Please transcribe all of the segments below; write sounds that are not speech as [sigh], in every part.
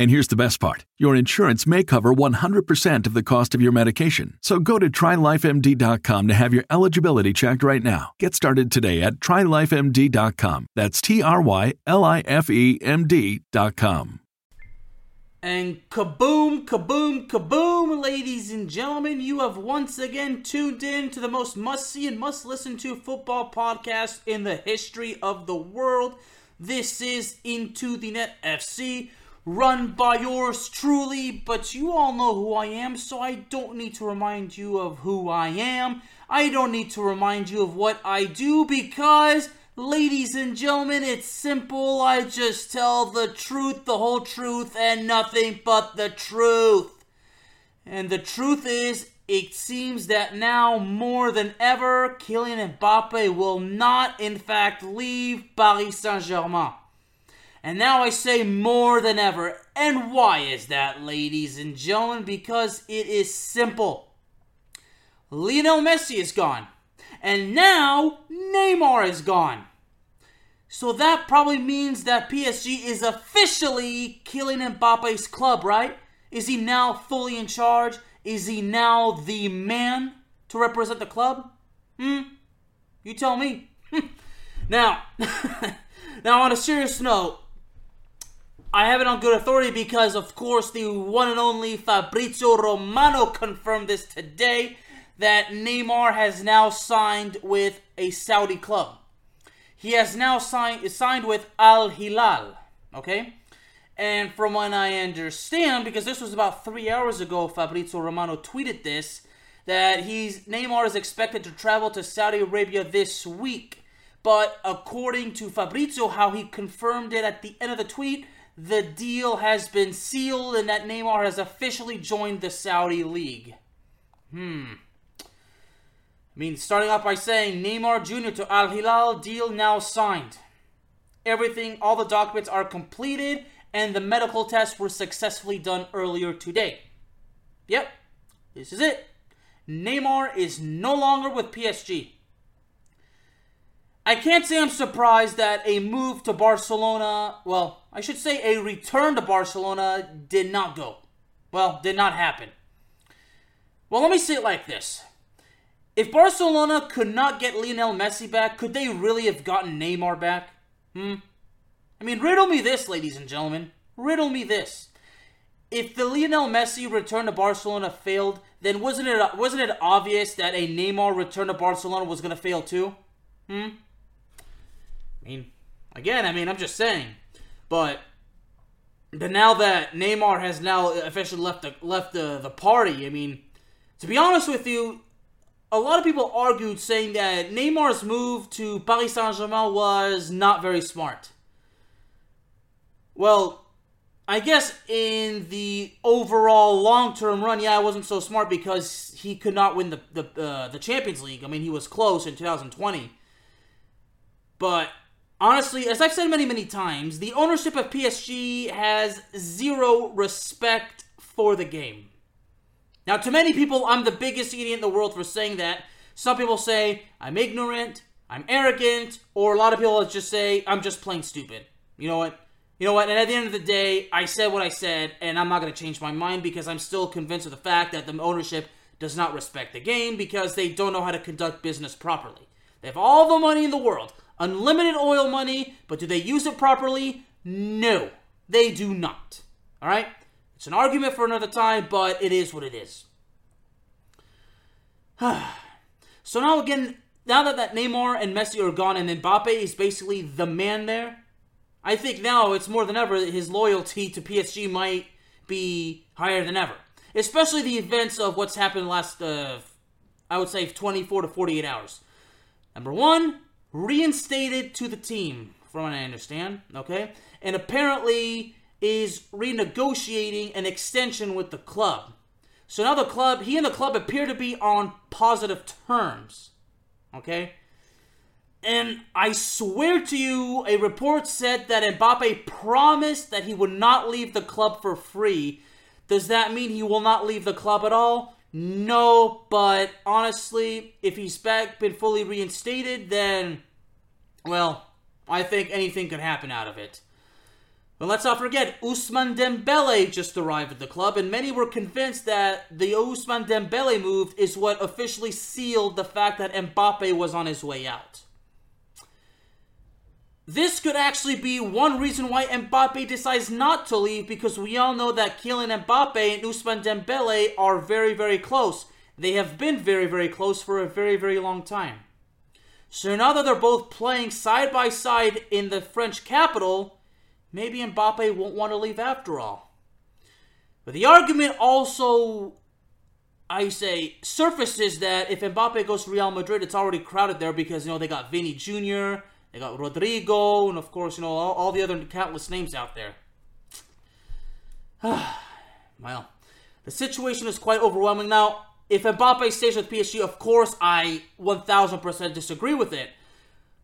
And here's the best part your insurance may cover 100% of the cost of your medication. So go to trylifemd.com to have your eligibility checked right now. Get started today at trylifemd.com. That's T R Y L I F E M D.com. And kaboom, kaboom, kaboom, ladies and gentlemen, you have once again tuned in to the most must see and must listen to football podcast in the history of the world. This is Into the Net FC run by yours truly, but you all know who I am, so I don't need to remind you of who I am. I don't need to remind you of what I do because, ladies and gentlemen, it's simple. I just tell the truth, the whole truth, and nothing but the truth. And the truth is, it seems that now more than ever, Kylian Mbappe will not, in fact, leave Paris Saint Germain. And now I say more than ever. And why is that, ladies and gentlemen? Because it is simple. Lionel Messi is gone. And now Neymar is gone. So that probably means that PSG is officially Kylian Mbappe's club, right? Is he now fully in charge? Is he now the man to represent the club? Hmm? You tell me. [laughs] now, [laughs] now on a serious note, I have it on good authority because, of course, the one and only Fabrizio Romano confirmed this today that Neymar has now signed with a Saudi club. He has now signed signed with Al Hilal. Okay, and from what I understand, because this was about three hours ago, Fabrizio Romano tweeted this that he's Neymar is expected to travel to Saudi Arabia this week. But according to Fabrizio, how he confirmed it at the end of the tweet the deal has been sealed and that Neymar has officially joined the Saudi League. Hmm. I mean, starting off by saying Neymar Jr. to Al Hilal deal now signed. Everything, all the documents are completed, and the medical tests were successfully done earlier today. Yep, this is it. Neymar is no longer with PSG. I can't say I'm surprised that a move to Barcelona, well, I should say a return to Barcelona did not go. Well, did not happen. Well, let me say it like this. If Barcelona could not get Lionel Messi back, could they really have gotten Neymar back? Hmm? I mean, riddle me this, ladies and gentlemen. Riddle me this. If the Lionel Messi return to Barcelona failed, then wasn't it wasn't it obvious that a Neymar return to Barcelona was going to fail too? Hmm? I mean, again, I mean, I'm just saying. But but now that Neymar has now officially left the left the, the party, I mean, to be honest with you, a lot of people argued saying that Neymar's move to Paris Saint-Germain was not very smart. Well, I guess in the overall long-term run, yeah, it wasn't so smart because he could not win the the uh, the Champions League. I mean, he was close in 2020. But honestly, as I've said many, many times, the ownership of PSG has zero respect for the game. Now, to many people, I'm the biggest idiot in the world for saying that. Some people say I'm ignorant, I'm arrogant, or a lot of people just say I'm just plain stupid. You know what? you know what? And at the end of the day, I said what I said, and I'm not going to change my mind because I'm still convinced of the fact that the ownership does not respect the game because they don't know how to conduct business properly. They have all the money in the world, unlimited oil money, but do they use it properly? No, they do not. All right? It's an argument for another time, but it is what it is. [sighs] so now again, now that, that Neymar and Messi are gone and Mbappe is basically the man there, I think now it's more than ever that his loyalty to PSG might be higher than ever. Especially the events of what's happened last, uh, I would say, 24 to 48 hours. Number one, reinstated to the team, from what I understand, okay? And apparently is renegotiating an extension with the club. So now the club, he and the club appear to be on positive terms, okay? And I swear to you, a report said that Mbappe promised that he would not leave the club for free. Does that mean he will not leave the club at all? No, but honestly, if he's back been fully reinstated, then well, I think anything could happen out of it. But let's not forget, Ousmane Dembele just arrived at the club, and many were convinced that the Ousmane Dembele move is what officially sealed the fact that Mbappe was on his way out. This could actually be one reason why Mbappe decides not to leave because we all know that Kylian Mbappe and Ousmane Dembele are very, very close. They have been very, very close for a very, very long time. So now that they're both playing side by side in the French capital, maybe Mbappe won't want to leave after all. But the argument also, I say, surfaces that if Mbappe goes to Real Madrid, it's already crowded there because, you know, they got Vini Jr., they got Rodrygo, and of course, you know, all, all the other countless names out there. [sighs] well, the situation is quite overwhelming. Now, if Mbappe stays with PSG, of course, I 1000% disagree with it.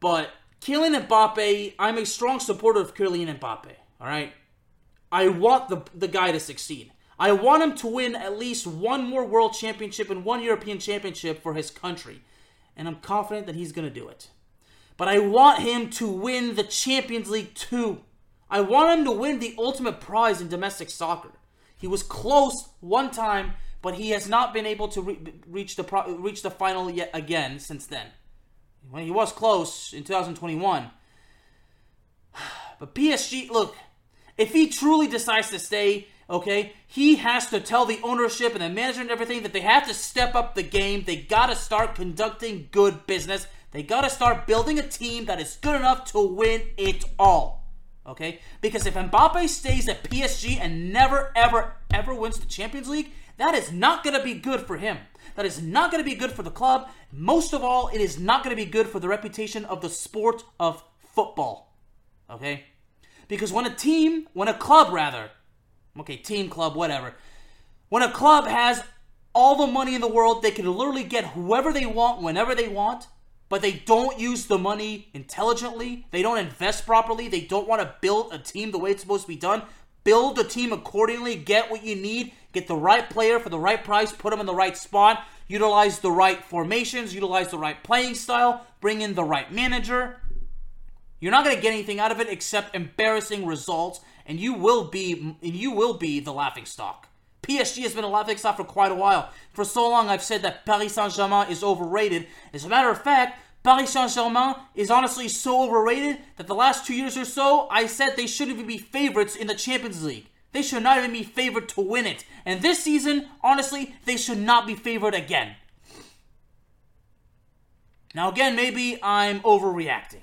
But Kylian Mbappe, I'm a strong supporter of Kylian Mbappe, all right? I want the, the guy to succeed. I want him to win at least one more world championship and one European championship for his country. And I'm confident that he's going to do it. But I want him to win the Champions League too. I want him to win the ultimate prize in domestic soccer. He was close one time, but he has not been able to re- reach the pro- reach the final yet again since then. When he was close in 2021. [sighs] But PSG, look, if he truly decides to stay, okay, he has to tell the ownership and the management and everything that they have to step up the game. They got to start conducting good business. They got to start building a team that is good enough to win it all. Okay? Because if Mbappe stays at PSG and never, ever, ever wins the Champions League, that is not going to be good for him. That is not going to be good for the club. Most of all, it is not going to be good for the reputation of the sport of football. Okay? Because when a team, when a club rather, okay, team, club, whatever, when a club has all the money in the world, they can literally get whoever they want whenever they want but they don't use the money intelligently. They don't invest properly. They don't want to build a team the way it's supposed to be done. Build a team accordingly. Get what you need. Get the right player for the right price. Put them in the right spot. Utilize the right formations. Utilize the right playing style. Bring in the right manager. You're not going to get anything out of it except embarrassing results, and you will be and you will be the laughing stock. PSG has been a laughing stock for quite a while. For so long, I've said that Paris Saint Germain is overrated. As a matter of fact, Paris Saint Germain is honestly so overrated that the last two years or so, I said they shouldn't even be favorites in the Champions League. They should not even be favored to win it. And this season, honestly, they should not be favored again. Now, again, maybe I'm overreacting.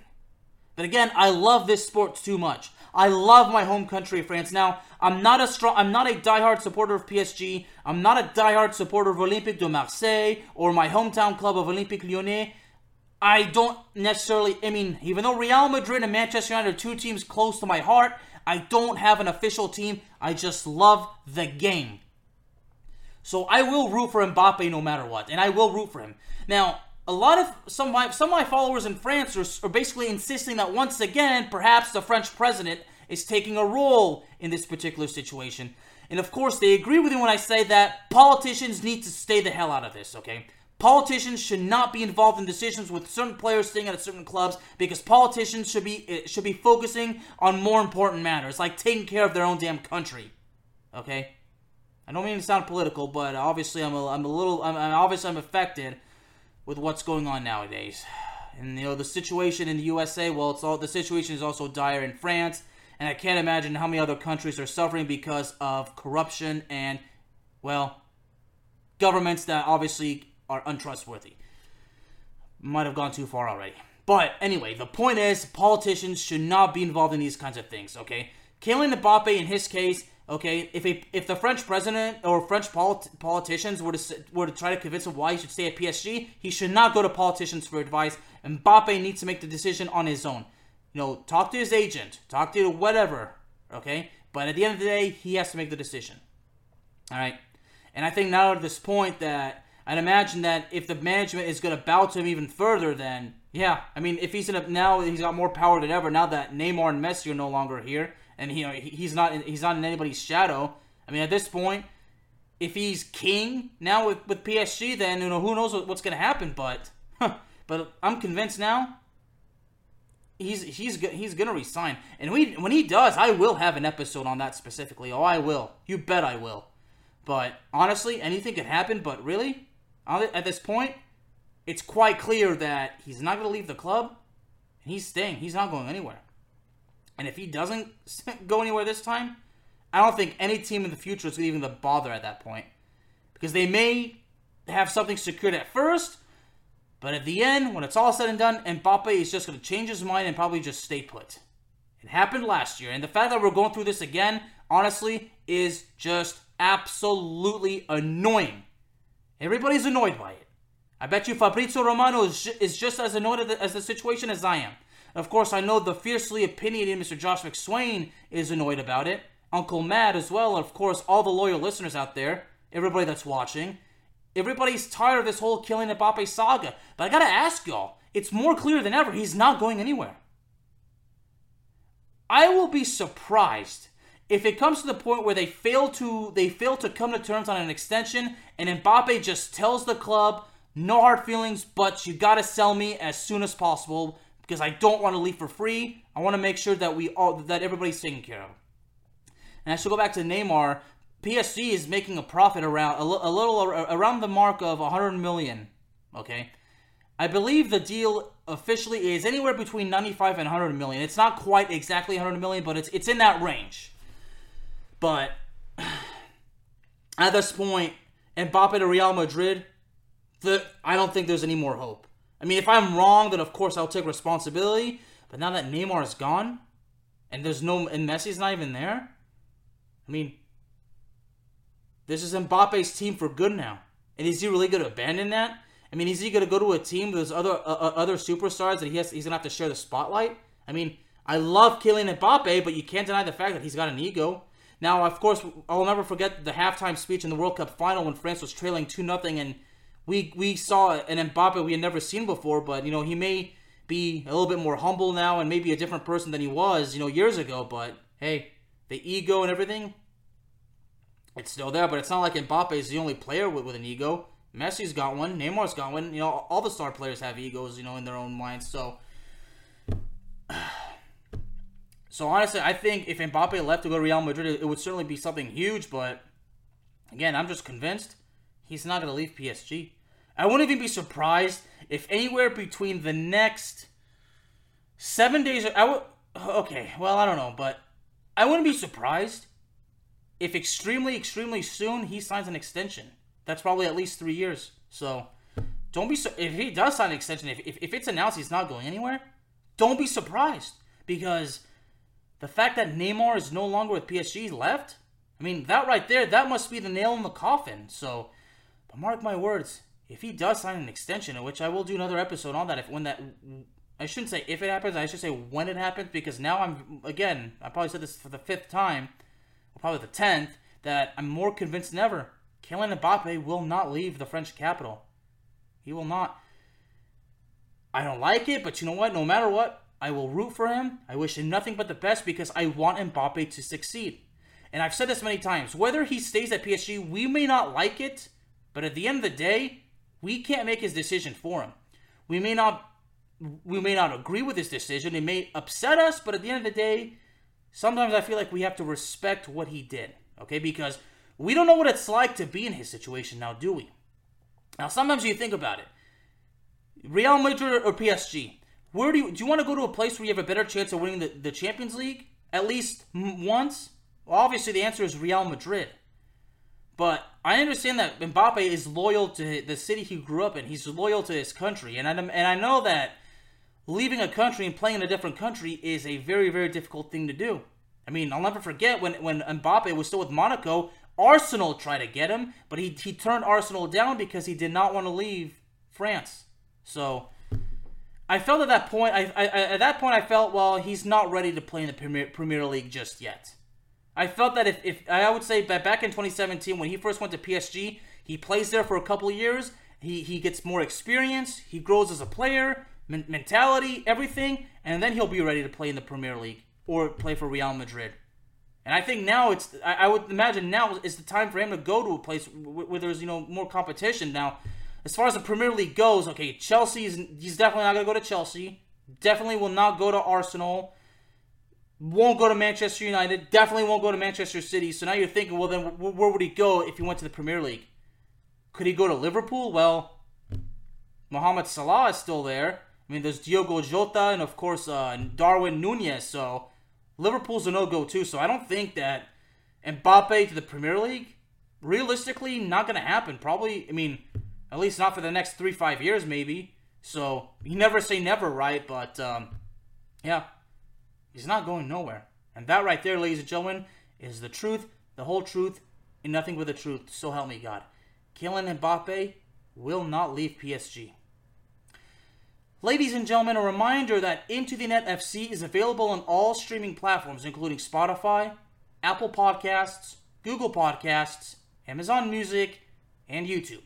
But again, I love this sport too much. I love my home country, France. Now, I'm not a strong, I'm not a diehard supporter of PSG. I'm not a diehard supporter of Olympique de Marseille or my hometown club of Olympique Lyonnais. I don't necessarily, I mean, even though Real Madrid and Manchester United are two teams close to my heart, I don't have an official team. I just love the game. So I will root for Mbappe no matter what, and I will root for him. Now, a lot of some of my some of my followers in France are, are basically insisting that once again, perhaps the French president is taking a role in this particular situation. And of course, they agree with me when I say that politicians need to stay the hell out of this, okay? Politicians should not be involved in decisions with certain players staying at certain clubs because politicians should be eh, should be focusing on more important matters, like taking care of their own damn country. Okay, I don't mean to sound political, but obviously I'm a, I'm a little I'm, I'm obviously I'm affected with what's going on nowadays. And you know the situation in the USA, well, it's all the situation is also dire in France, and I can't imagine how many other countries are suffering because of corruption and well, governments that obviously are untrustworthy. Might have gone too far already. But anyway, the point is, politicians should not be involved in these kinds of things. Okay, Kylian Mbappe, in his case, okay, if a, if the French president or French polit- politicians were to were to try to convince him why he should stay at PSG, he should not go to politicians for advice. Mbappe needs to make the decision on his own. You know, talk to his agent, talk to whatever. Okay, but at the end of the day, he has to make the decision. All right, and I think now at this point that I'd imagine that if the management is going to bow to him even further, then yeah, I mean, if he's in a, now he's got more power than ever. Now that Neymar and Messi are no longer here, and you know he's not in, he's not in anybody's shadow. I mean, at this point, if he's king now with, with PSG, then you know who knows what, what's going to happen. But huh, but I'm convinced now. He's he's he's gonna resign, and we, when he does, I will have an episode on that specifically. Oh, I will. You bet I will. But honestly, anything could happen. But really, at this point, it's quite clear that he's not going to leave the club, and he's staying. He's not going anywhere. And if he doesn't go anywhere this time, I don't think any team in the future is even going to bother at that point. Because they may have something secured at first, but at the end, when it's all said and done, Mbappe is just going to change his mind and probably just stay put. It happened last year, and the fact that we're going through this again, honestly, is just absolutely annoying. Everybody's annoyed by it. I bet you Fabrizio Romano is, is just as annoyed as the situation as I am. Of course, I know the fiercely opinionated Mr. Josh McSwain is annoyed about it. Uncle Matt as well, and of course, all the loyal listeners out there, everybody that's watching. Everybody's tired of this whole Kylian Mbappe saga. But I gotta ask y'all, it's more clear than ever he's not going anywhere. I will be surprised if it comes to the point where they fail to they fail to come to terms on an extension and Mbappe just tells the club no hard feelings but you got to sell me as soon as possible because I don't want to leave for free. I want to make sure that we all that everybody's taken care of. And I should go back to Neymar. PSG is making a profit around a, little around the mark of 100 million, okay? I believe the deal officially is anywhere between 95 and 100 million. It's not quite exactly 100 million, but it's it's in that range. But [sighs] at this point, Mbappe to Real Madrid, the, I don't think there's any more hope. I mean, if I'm wrong, then of course I'll take responsibility. But now that Neymar is gone, and there's no, and Messi's not even there, I mean, this is Mbappe's team for good now. And is he really going to abandon that? I mean, is he going to go to a team with other uh, uh, other superstars that he has? He's going to have to share the spotlight. I mean, I love Kylian Mbappe, but you can't deny the fact that he's got an ego. Now, of course, I'll never forget the halftime speech in the World Cup final when France was trailing 2 0, and we we saw an Mbappe we had never seen before, but, you know, he may be a little bit more humble now and maybe a different person than he was, you know, years ago, but hey, the ego and everything, it's still there, but it's not like Mbappe is the only player with, with an ego. Messi's got one, Neymar's got one. You know, all the star players have egos, you know, in their own minds. So [sighs] So honestly, I think if Mbappe left to go to Real Madrid, it would certainly be something huge. But again, I'm just convinced he's not going to leave PSG. I wouldn't even be surprised if anywhere between the next seven days. I would. Okay, well, I don't know, but I wouldn't be surprised if extremely, extremely soon he signs an extension. That's probably at least three years. So don't be. If he does sign an extension, if, if, if it's announced he's not going anywhere, don't be surprised because the fact that Neymar is no longer with PSG left, I mean, that right there, that must be the nail in the coffin. So, but mark my words, if he does sign an extension, which I will do another episode on that, if when that, I shouldn't say if it happens, I should say when it happens, because now I'm, again, I probably said this for the fifth time, or probably the tenth, that I'm more convinced than ever. Kylian Mbappe will not leave the French capital. He will not. I don't like it, but you know what? No matter what, I will root for him. I wish him nothing but the best because I want Mbappe to succeed. And I've said this many times whether he stays at PSG, we may not like it, but at the end of the day, We can't make his decision for him. We may not we may not agree with his decision. It may upset us, but at the end of the day, sometimes I feel like we have to respect what he did. Okay? Because we don't know what it's like to be in his situation now, do we? Now, sometimes you think about it. Real Madrid or PSG? Where do you do you want to go to a place where you have a better chance of winning the, the Champions League at least once? Well, obviously the answer is Real Madrid. But I understand that Mbappe is loyal to the city he grew up in. He's loyal to his country, and I, and I know that leaving a country and playing in a different country is a very very difficult thing to do. I mean, I'll never forget when when Mbappe was still with Monaco. Arsenal tried to get him, but he he turned Arsenal down because he did not want to leave France. So I felt at that point, I, I, at that point, I felt well, he's not ready to play in the Premier, Premier League just yet. I felt that if, if I would say that back in 2017 when he first went to PSG, he plays there for a couple of years. He he gets more experience. He grows as a player, men- mentality, everything, and then he'll be ready to play in the Premier League or play for Real Madrid. And I think now it's I, I would imagine now is the time for him to go to a place where, where there's you know more competition now as far as the Premier League goes, okay, Chelsea is he's definitely not going to go to Chelsea. Definitely will not go to Arsenal. Won't go to Manchester United. Definitely won't go to Manchester City. So now you're thinking, well, then where would he go if he went to the Premier League? Could he go to Liverpool? Well, Mohamed Salah is still there. I mean, there's Diogo Jota and of course uh, Darwin Nunez. So Liverpool's a no-go too. So I don't think that Mbappe to the Premier League, realistically, not going to happen. Probably, I mean at least not for the next three, five years, maybe. So you never say never, right? But um, yeah, he's not going nowhere. And that right there, ladies and gentlemen, is the truth, the whole truth, and nothing but the truth. So help me God. Kylian Mbappe will not leave PSG. Ladies and gentlemen, a reminder that Into the Net FC is available on all streaming platforms, including Spotify, Apple Podcasts, Google Podcasts, Amazon Music, and YouTube.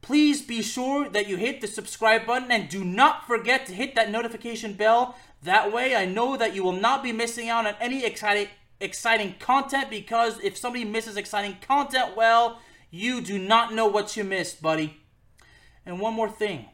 Please be sure that you hit the subscribe button and do not forget to hit that notification bell. That way, I know that you will not be missing out on any exciting exciting content because if somebody misses exciting content, well, you do not know what you missed, buddy. And one more thing.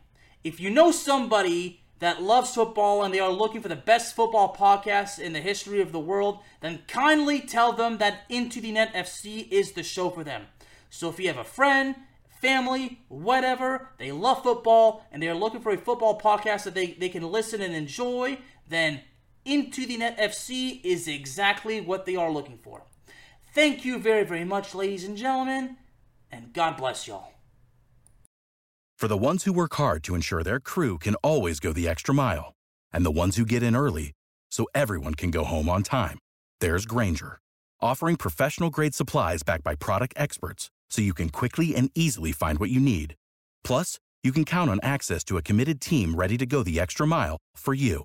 If you know somebody that loves football and they are looking for the best football podcast in the history of the world, then kindly tell them that Into the Net FC is the show for them. So if you have a friend, family, whatever, they love football, and they're looking for a football podcast that they, they can listen and enjoy, then Into the Net FC is exactly what they are looking for. Thank you very, very much, ladies and gentlemen, and God bless y'all. For the ones who work hard to ensure their crew can always go the extra mile, and the ones who get in early so everyone can go home on time, there's Grainger, offering professional grade supplies backed by product experts so you can quickly and easily find what you need. Plus, you can count on access to a committed team ready to go the extra mile for you.